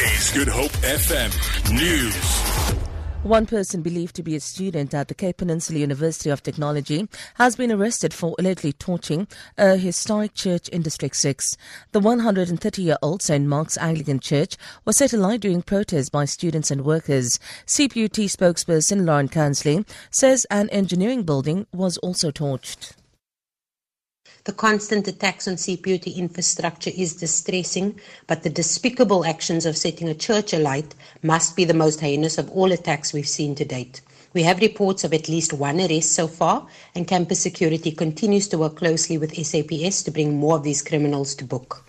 is Good Hope FM News. One person believed to be a student at the Cape Peninsula University of Technology has been arrested for allegedly torching a historic church in District 6. The 130 year old St. Mark's Anglican Church was set alight during protests by students and workers. CPUT spokesperson Lauren Kansley says an engineering building was also torched. The constant attacks on CPUT infrastructure is distressing, but the despicable actions of setting a church alight must be the most heinous of all attacks we've seen to date. We have reports of at least one arrest so far, and campus security continues to work closely with SAPS to bring more of these criminals to book.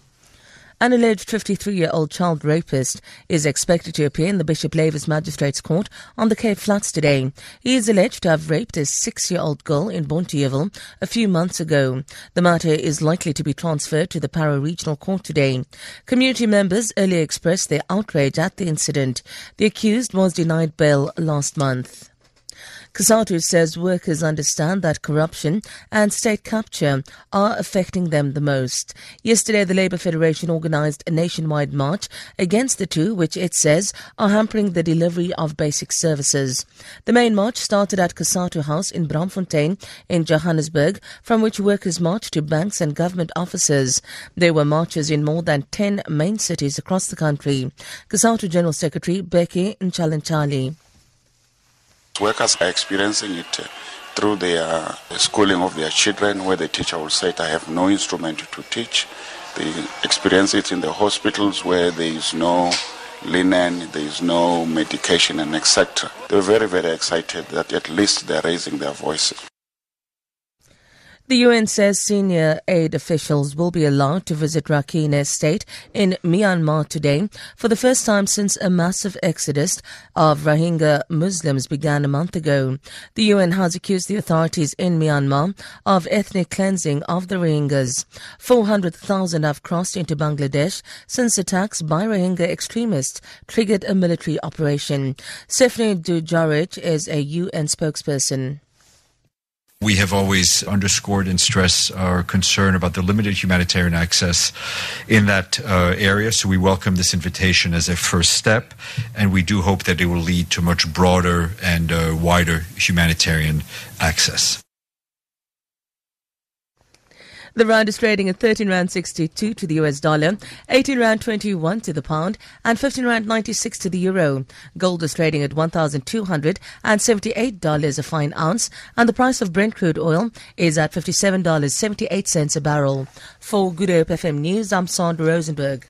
An alleged 53 year old child rapist is expected to appear in the Bishop Lavis Magistrates Court on the Cape Flats today. He is alleged to have raped a six year old girl in Bonteheuwel a few months ago. The matter is likely to be transferred to the Parow Regional Court today. Community members earlier expressed their outrage at the incident. The accused was denied bail last month. COSATU says workers understand that corruption and state capture are affecting them the most. Yesterday, the Labour Federation organised a nationwide march against the two, which it says are hampering the delivery of basic services. The main march started at COSATU House in Braamfontein in Johannesburg, from which workers marched to banks and government offices. There were marches in more than 10 main cities across the country. COSATU General Secretary Bheki Ntshalintshali. Workers are experiencing it uh, through their schooling of their children, where the teacher will say, I have no instrument to teach. They experience it in the hospitals where there is no linen, there is no medication, and etc. They're very, very excited that at least they're raising their voices. The UN says senior aid officials will be allowed to visit Rakhine State in Myanmar today for the first time since a massive exodus of Rohingya Muslims began a month ago. The UN has accused the authorities in Myanmar of ethnic cleansing of the Rohingyas. 400,000 have crossed into Bangladesh since attacks by Rohingya extremists triggered a military operation. Stéphane Dujarric is a UN spokesperson. We have always underscored and stressed our concern about the limited humanitarian access in that uh, area. So we welcome this invitation as a first step, and we do hope that it will lead to much broader and uh, wider humanitarian access. The rand is trading at 13 rand 62 to the US dollar, 18 rand 21 to the pound, and 15 rand 96 to the euro. Gold is trading at $1,278 a fine ounce, and the price of Brent crude oil is at $57.78 a barrel. For Good Hope FM News, I'm Sandra Rosenberg.